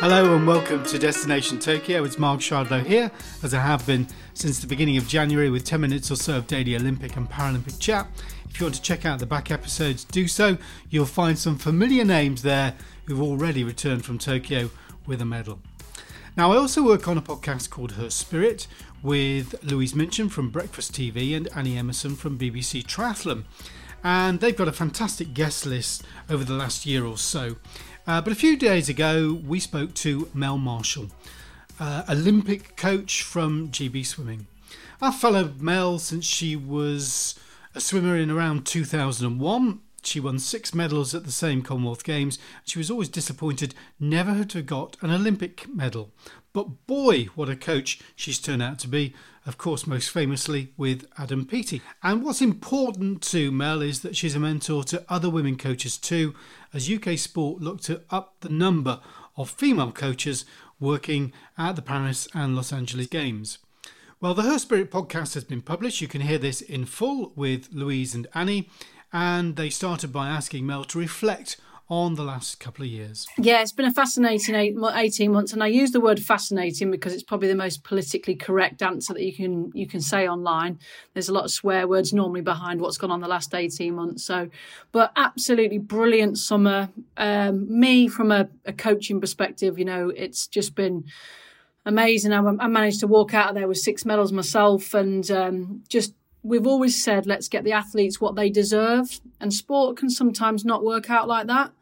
Hello and welcome to Destination Tokyo. It's Mark Shardlow here, as I have been since the beginning of January, with 10 minutes or so of daily Olympic and Paralympic chat. If you want to check out the back episodes, do so. You'll find some familiar names there who've already returned from Tokyo with a medal. Now, I also work on a podcast called Her Spirit with Louise Minchin from Breakfast TV and Annie Emmerson from BBC Triathlon. And they've got a fantastic guest list over the last year or so. Uh, but a few days ago, we spoke to Mel Marshall, uh, Olympic coach from GB Swimming. I've followed Mel since she was a swimmer in around 2001. She won six medals at the same Commonwealth Games. She was always disappointed never to have got an Olympic medal. But boy, what a coach she's turned out to be, of course, most famously with Adam Peaty. And what's important to Mel is that she's a mentor to other women coaches too, as UK Sport look to up the number of female coaches working at the Paris and Los Angeles Games. Well, the Her Spirit podcast has been published. You can hear this in full with Louise and Annie, and they started by asking Mel to reflect on the last couple of years? Yeah, it's been a fascinating eight, 18 months, and I use the word fascinating because it's probably the most politically correct answer that you can you can say online. There's a lot of swear words normally behind what's gone on the last 18 months. So, but absolutely brilliant summer. Um, me from a, a coaching perspective, you know, it's just been amazing. I, I, managed to walk out of there with six medals myself, and um, just we've always said let's get the athletes what they deserve, and sport can sometimes not work out like that.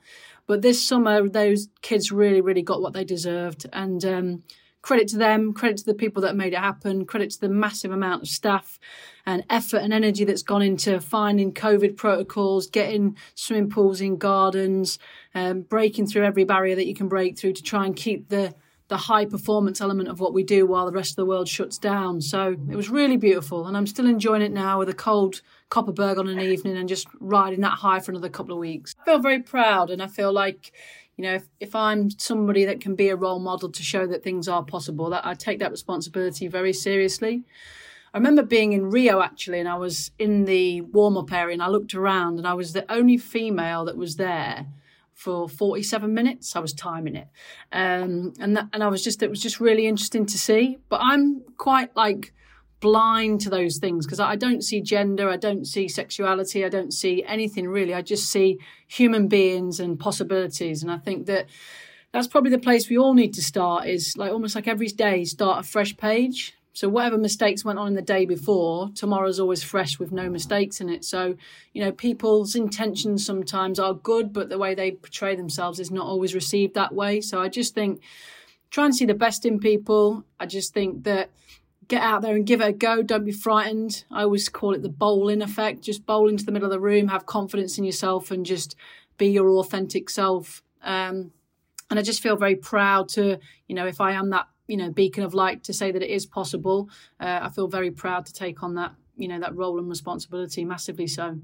But this summer, those kids really, really got what they deserved. And um, credit to them, credit to the people that made it happen, credit to the massive amount of staff and effort and energy that's gone into finding COVID protocols, getting swimming pools in gardens, um, breaking through every barrier that you can break through to try and keep the the high performance element of what we do while the rest of the world shuts down. So it was really beautiful, and I'm still enjoying it now with a cold Kopparberg on an evening and just riding that high for another couple of weeks. I feel very proud, and I feel like you know if, if i'm somebody that can be a role model to show that things are possible that i take that responsibility very seriously i remember being in rio actually and i was in the warm-up area and i looked around and i was the only female that was there for 47 minutes. I was timing it. Um, and that, and I was just, it was just really interesting to see. But I'm quite like blind to those things because I don't see gender, I don't see sexuality, I don't see anything really. I just see human beings and possibilities. And I think that that's probably the place we all need to start is like almost like every day start a fresh page so whatever mistakes went on in the day before, tomorrow's always fresh with no mistakes in it. So, you know, people's intentions sometimes are good, but the way they portray themselves is not always received that way. So I just think try and see the best in people. I just think that get out there and give it a go. Don't be frightened. I always call it the bowling effect. Just bowl into the middle of the room, have confidence in yourself, and just be your authentic self. Um, and I just feel very proud to, you know, if I am that you know beacon of light to say that it is possible. Uh, I feel very proud to take on that you know that role and responsibility massively so.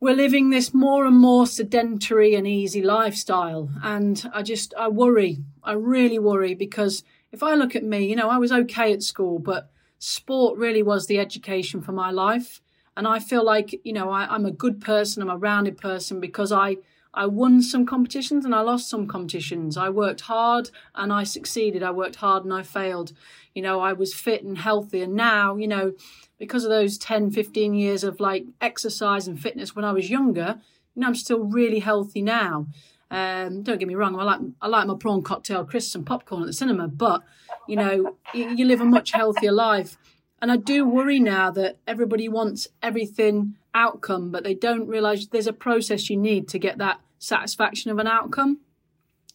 We're living this more and more sedentary and easy lifestyle, and I just I worry. I really worry because if I look at me, you know, I was okay at school, but sport really was the education for my life. And I feel like, you know, I, I'm a good person, I'm a rounded person because I I won some competitions and I lost some competitions. I worked hard and I succeeded. I worked hard and I failed. You know, I was fit and healthy. And now, you know, because of those 10, 15 years of like exercise and fitness when I was younger, you know, I'm still really healthy now. Um, don't get me wrong, I like I like my prawn cocktail, crisps and popcorn at the cinema, but you know, you, you live a much healthier life. And I do worry now that everybody wants everything outcome, but they don't realize there's a process you need to get that satisfaction of an outcome.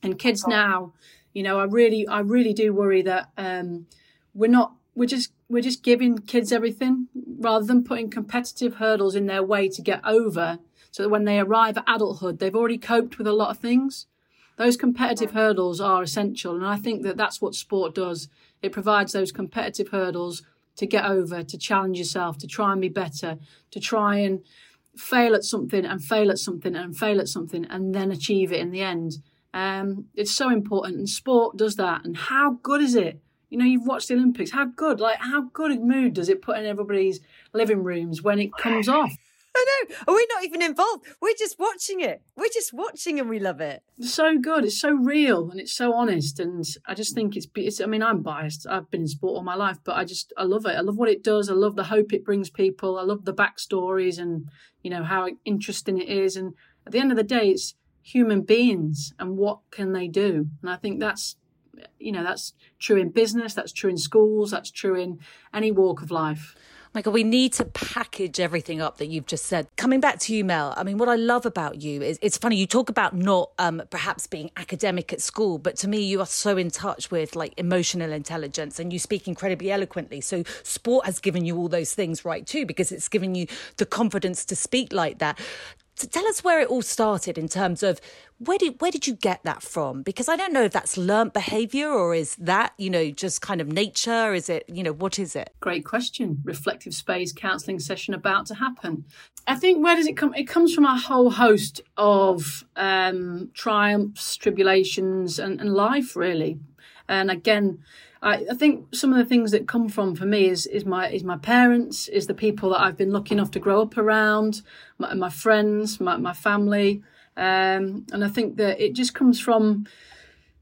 And kids now, you know, I really, I really do worry that um, we're not, we're just, we're just giving kids everything rather than putting competitive hurdles in their way to get over, so that when they arrive at adulthood, they've already coped with a lot of things. Those competitive hurdles are essential, and I think that that's what sport does. It provides those competitive hurdles to get over, to challenge yourself, to try and be better, to try and fail at something and fail at something and fail at something and then achieve it in the end. Um, it's so important, and sport does that. And how good is it? You know, you've watched the Olympics. How good, like, how good a mood does it put in everybody's living rooms when it comes off? I know. We're not even involved. We're just watching it. We're just watching and we love it. It's so good. It's so real and it's so honest. And I just think it's, it's, I mean, I'm biased. I've been in sport all my life, but I just, I love it. I love what it does. I love the hope it brings people. I love the backstories and, you know, how interesting it is. And at the end of the day, it's human beings and what can they do? And I think that's, you know, that's true in business, that's true in schools, that's true in any walk of life. Michael, we need to package everything up that you've just said. Coming back to you, Mel, I mean, what I love about you is it's funny, you talk about not um, perhaps being academic at school, but to me, you are so in touch with like emotional intelligence and you speak incredibly eloquently. So, sport has given you all those things right too, because it's given you the confidence to speak like that tell us where it all started in terms of where did where did you get that from? Because I don't know if that's learnt behaviour or is that you know just kind of nature? Is it you know what is it? Great question. Reflective space counselling session about to happen. I think where does it come? It comes from a whole host of um, triumphs, tribulations, and, and life really. And again, I, I, think some of the things that come from for me is is my is my parents, is the people that I've been lucky enough to grow up around, my, my friends, my, my family, um, and I think that it just comes from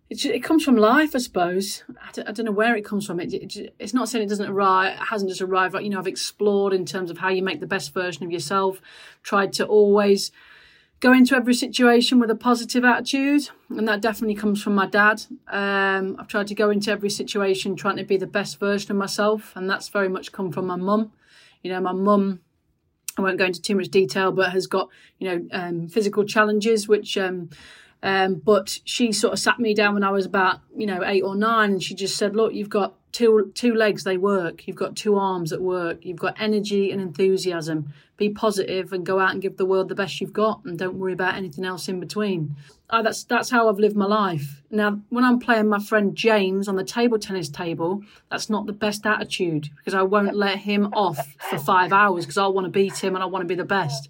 it, it comes from life, I suppose. I don't, know where it comes from. It, it, it's not saying it doesn't arrive. It hasn't just arrived. You know, I've explored in terms of how you make the best version of yourself. Tried to always go into every situation with a positive attitude, and that definitely comes from my dad. Um, I've tried to go into every situation trying to be the best version of myself, and that's very much come from my mum. You know, my mum. I won't go into too much detail, but has got you know um, physical challenges, which um, um, but she sort of sat me down when I was about you know eight or nine, and she just said, "Look, you've got two two legs they work. You've got two arms at work. You've got energy and enthusiasm. Be positive and go out and give the world the best you've got and don't worry about anything else in between. Oh, that's that's how i've lived my life. Now when i'm playing my friend james on the table tennis table that's not the best attitude because i won't let him off for five hours because i want to beat him and i want to be the best.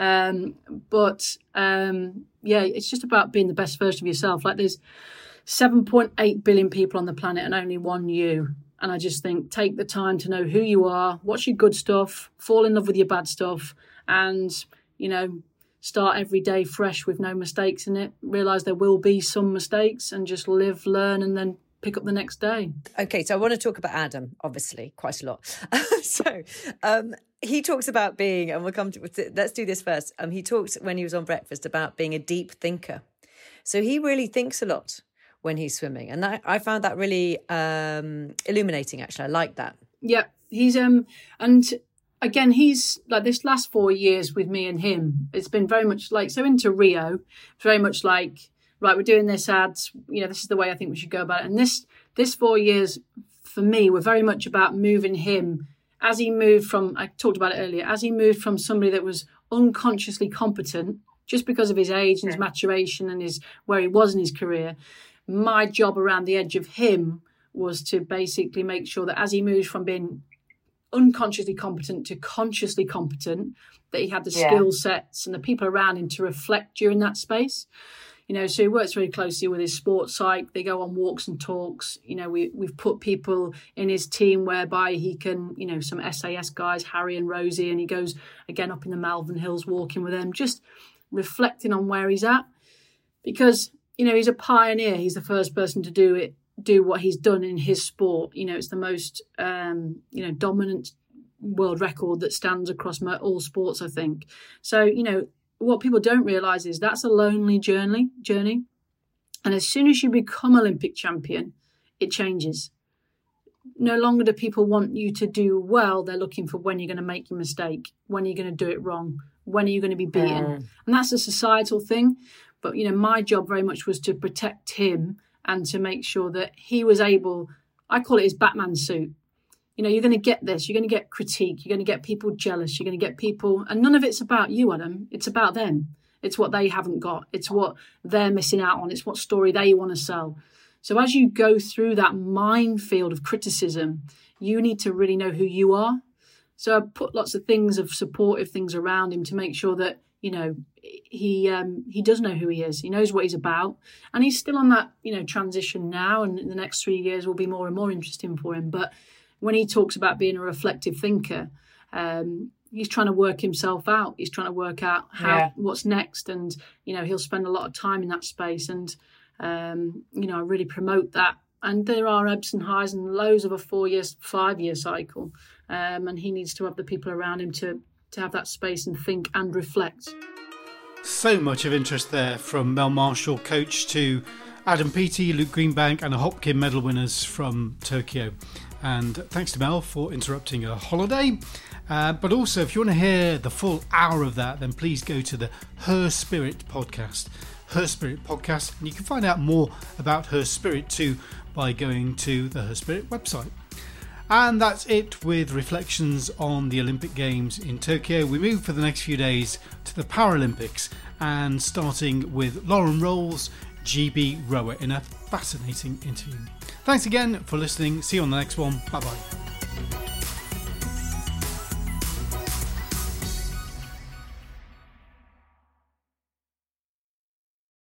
Um, but um, yeah it's just about being the best version of yourself. Like there's 7.8 billion people on the planet and only one you. And I just think take the time to know who you are, what's your good stuff, fall in love with your bad stuff, and, you know, start every day fresh with no mistakes in it. Realize there will be some mistakes and just live, learn, and then pick up the next day. Okay, so I want to talk about Adam, obviously, quite a lot. so um, he talks about being, and we'll come to, let's do this first. Um, he talked when he was on breakfast about being a deep thinker. So he really thinks a lot when he's swimming, and I, I found that really um, illuminating. Actually, I like that. Yeah, he's um, and again, he's like this last four years with me and him. It's been very much like so into Rio. Very much like right, we're doing this ads. You know, this is the way I think we should go about it. And this this four years for me were very much about moving him as he moved from. I talked about it earlier. As he moved from somebody that was unconsciously competent just because of his age and his maturation and his where he was in his career my job around the edge of him was to basically make sure that as he moves from being unconsciously competent to consciously competent, that he had the yeah. skill sets and the people around him to reflect during that space. You know, so he works very closely with his sports psych. They go on walks and talks. You know, we we've put people in his team whereby he can, you know, some SAS guys, Harry and Rosie, and he goes again up in the Malvern Hills walking with them, just reflecting on where he's at. Because you know, he's a pioneer. He's the first person to do it, do what he's done in his sport. You know, it's the most, um, you know, dominant world record that stands across all sports. I think. So, you know, what people don't realize is that's a lonely journey. Journey, and as soon as you become Olympic champion, it changes. No longer do people want you to do well. They're looking for when you're going to make your mistake, when you're going to do it wrong, when are you going to be beaten, mm. and that's a societal thing. But you know, my job very much was to protect him and to make sure that he was able. I call it his Batman suit. You know, you're going to get this. You're going to get critique. You're going to get people jealous. You're going to get people, and none of it's about you, Adam. It's about them. It's what they haven't got. It's what they're missing out on. It's what story they want to sell. So as you go through that minefield of criticism, you need to really know who you are. So I put lots of things of supportive things around him to make sure that you know he um, he does know who he is. He knows what he's about, and he's still on that you know transition now. And the next three years will be more and more interesting for him. But when he talks about being a reflective thinker, um, he's trying to work himself out. He's trying to work out how Yeah. what's next, and you know he'll spend a lot of time in that space. And um, you know I really promote that. And there are ebbs and highs and lows of a four years, five year cycle, um, and he needs to have the people around him to to have that space and think and reflect. So much of interest there from Mel Marshall, coach, to Adam Peaty, Luke Greenbank, and Anna Hopkin medal winners from Tokyo. And thanks to Mel for interrupting a holiday. Uh, but also, if you want to hear the full hour of that, then please go to the Her Spirit podcast. Her Spirit podcast, and you can find out more about Her Spirit too by going to the Her Spirit website. And that's it with reflections on the Olympic Games in Tokyo. We move for the next few days to the Paralympics and starting with Lauren Rowles, GB rower, in a fascinating interview. Thanks again for listening. See you on the next one. Bye bye.